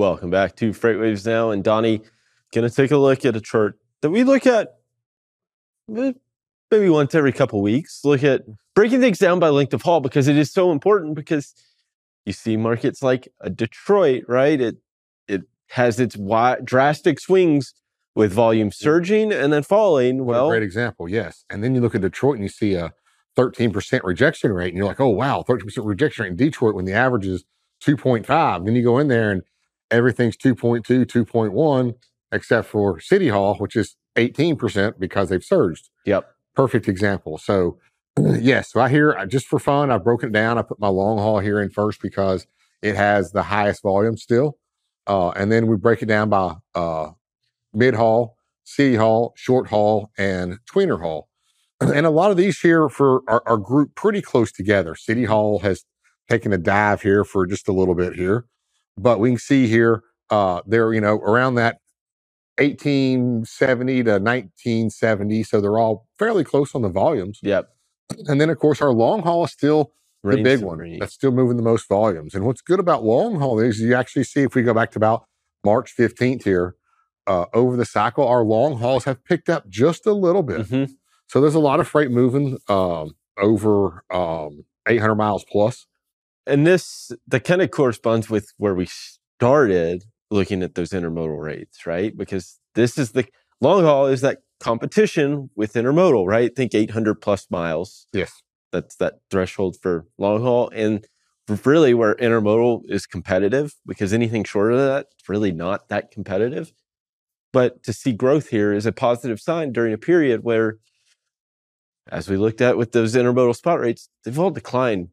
Welcome back to FreightWaves Now. And Donny, going to take a look at a chart that we look at eh, maybe once every couple weeks. Look at breaking things down by length of haul because it is so important because you see markets like a Detroit, right? It it has its wide, drastic swings with volume surging and then falling. What a Well, great example, yes. And then you look at Detroit and you see a 13% rejection rate, and you're like, oh, wow, 13% rejection rate in Detroit when the average is 2.5. Then you go in there and everything's 2.2, 2.1, except for City Haul, which is 18% because they've surged. yep. Perfect example. So, yes, right here, I- just for fun, I've broken it down. I put my long haul here in first because it has the highest volume still. Uh, and then we break it down by uh, mid haul, city haul, short haul, and tweener haul. And a lot of these here for are, are grouped pretty close together. City Haul has taken a dive here for just a little bit here, but we can see here uh, they're you know around that 1870 to 1970, so they're all fairly close on the volumes. Yep. And then of course our long haul is still the big one that's still moving the most volumes. And what's good about long haul is you actually see if we go back to about March 15th here, uh, over the cycle, our long hauls have picked up just a little bit. Mhm. So there's a lot of freight moving um, over um, 800 miles plus. And this that kind of corresponds with where we started looking at those intermodal rates, right? Because this is the long haul is that competition with intermodal, right? Think 800 plus miles. Yes. That's that threshold for long haul. And really where intermodal is competitive, because anything shorter than that, it's really not that competitive. But to see growth here is a positive sign during a period where, as we looked at with those intermodal spot rates, they've all declined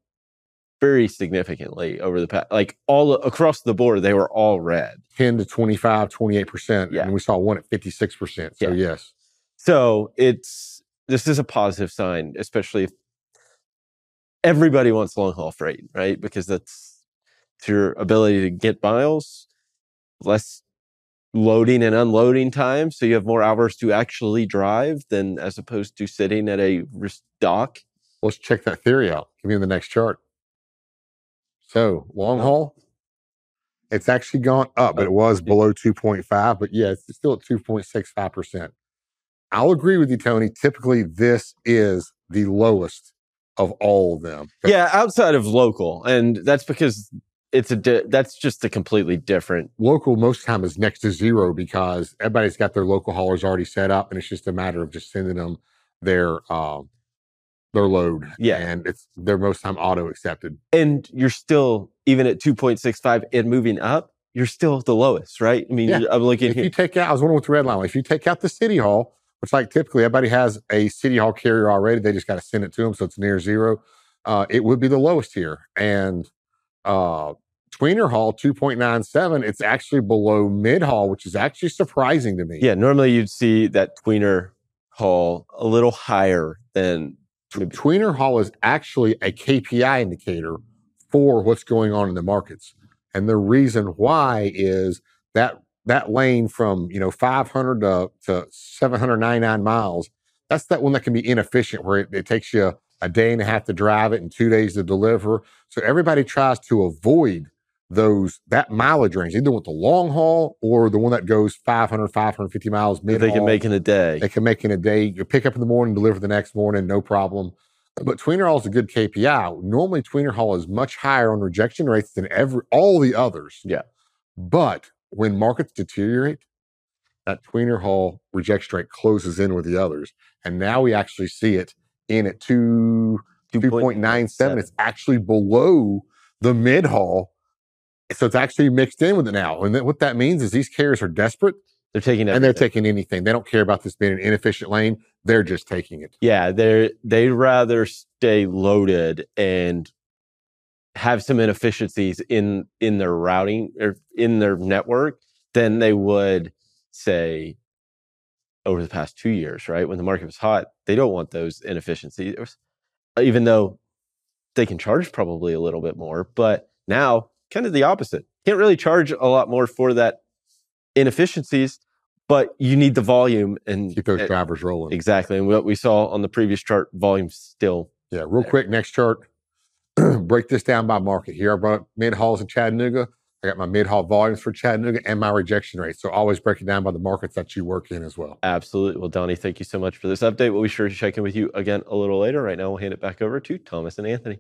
very significantly over the past, like all across the board, they were all red. 10 to 25, 28%. Yeah. And we saw one at 56%. So, Yeah. yes. So it's this is a positive sign, especially if everybody wants long haul freight, right? Because that's your ability to get miles, less loading and unloading time, so you have more hours to actually drive than as opposed to sitting at a dock. Let's check that theory out. Give me the next chart. So, long haul, it's actually gone up, but it was below 2.5. But yeah, it's still at 2.65%. I'll agree with you, Tony. Typically, this is the lowest of all of them. Yeah, outside of local, and that's because it's a di- that's just a completely different. Local most of the time is next to zero because everybody's got their local haulers already set up, and it's just a matter of just sending them their um, their load. Yeah. and it's they're most time auto accepted. and you're still even at 2.65 and moving up you're still the lowest right i mean Yeah. i'm looking If here you take out, I was wondering what the red line. was. If you take out the city haul, which like typically everybody has a city haul carrier already, they just got to send it to them, so it's near zero. Uh, it would be the lowest here, and uh, tweener haul 2.97. It's actually below mid haul, which is actually surprising to me. yeah normally you'd see that tweener haul a little higher than maybe- Tweener haul is actually a KPI indicator for what's going on in the markets. And the reason why is that that lane from, you know, 500 to, to 799 miles, that's that one that can be inefficient where it, it takes you a day and a half to drive it and two days to deliver. So everybody tries to avoid those that mileage range, either with the long haul or the one that goes 500, 550 miles mid they can make in a day they can make in a day. You pick up in the morning, deliver the next morning, no problem. But tweener haul is a good KPI. Normally, tweener haul is much higher on rejection rates than every all the others. Yeah. But when markets deteriorate, that tweener haul rejection rate closes in with the others, and now we actually see it in at two two point nine seven. It's actually below the mid haul. So it's actually mixed in with it now. And then what that means is these carriers are desperate they're taking and they're taking anything. They don't care about this being an inefficient lane. They're just taking it. yeah they're they'd rather stay loaded and have some inefficiencies in in their routing or in their network than they would say over the past two years right when the market was hot they don't want those inefficiencies even though they can charge probably a little bit more but now kind of the opposite can't really charge a lot more for that inefficiencies but you need the volume and Keep those and- drivers rolling. Exactly. And what we saw on the previous chart, volume still. Yeah, real quick, next chart. Break this down by market. Here I brought up mid hauls in Chattanooga. I got my mid haul volumes for Chattanooga and my rejection rate. So always break it down by the markets that you work in as well. Absolutely. Well, Donny, thank you so much for this update. We'll be sure to check in with you again a little later. Right now, we'll hand it back over to Thomas and Anthony.